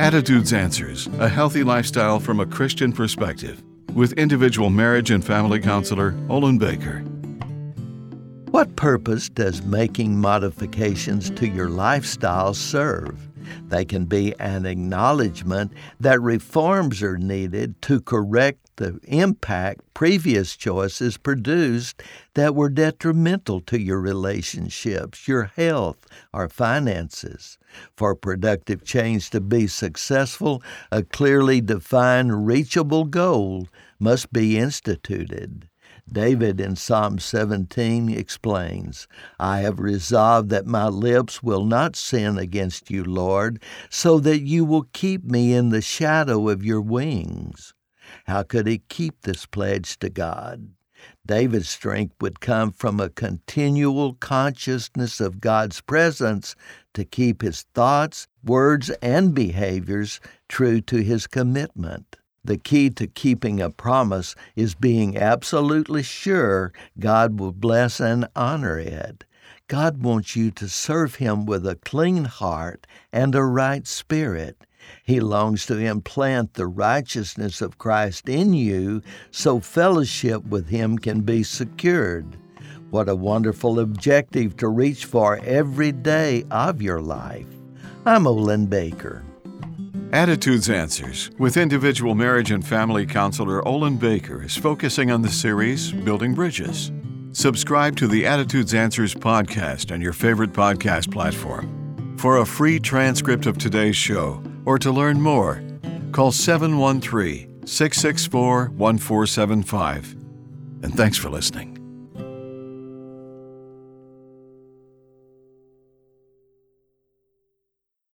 Attitudes Answers A Healthy Lifestyle from a Christian Perspective with individual marriage and family counselor Olin Baker. What purpose does making modifications to your lifestyle serve? They can be an acknowledgement that reforms are needed to correct the impact previous choices produced that were detrimental to your relationships, your health, or finances. For productive change to be successful, a clearly defined, reachable goal must be instituted. David in Psalm 17 explains, I have resolved that my lips will not sin against you, Lord, so that you will keep me in the shadow of your wings. How could he keep this pledge to God? David's strength would come from a continual consciousness of God's presence to keep his thoughts, words, and behaviors true to his commitment. The key to keeping a promise is being absolutely sure God will bless and honor it. God wants you to serve Him with a clean heart and a right spirit. He longs to implant the righteousness of Christ in you so fellowship with Him can be secured. What a wonderful objective to reach for every day of your life. I'm Olin Baker. Attitudes Answers with individual marriage and family counselor Olin Baker is focusing on the series Building Bridges. Subscribe to the Attitudes Answers podcast on your favorite podcast platform. For a free transcript of today's show or to learn more, call 713 664 1475. And thanks for listening.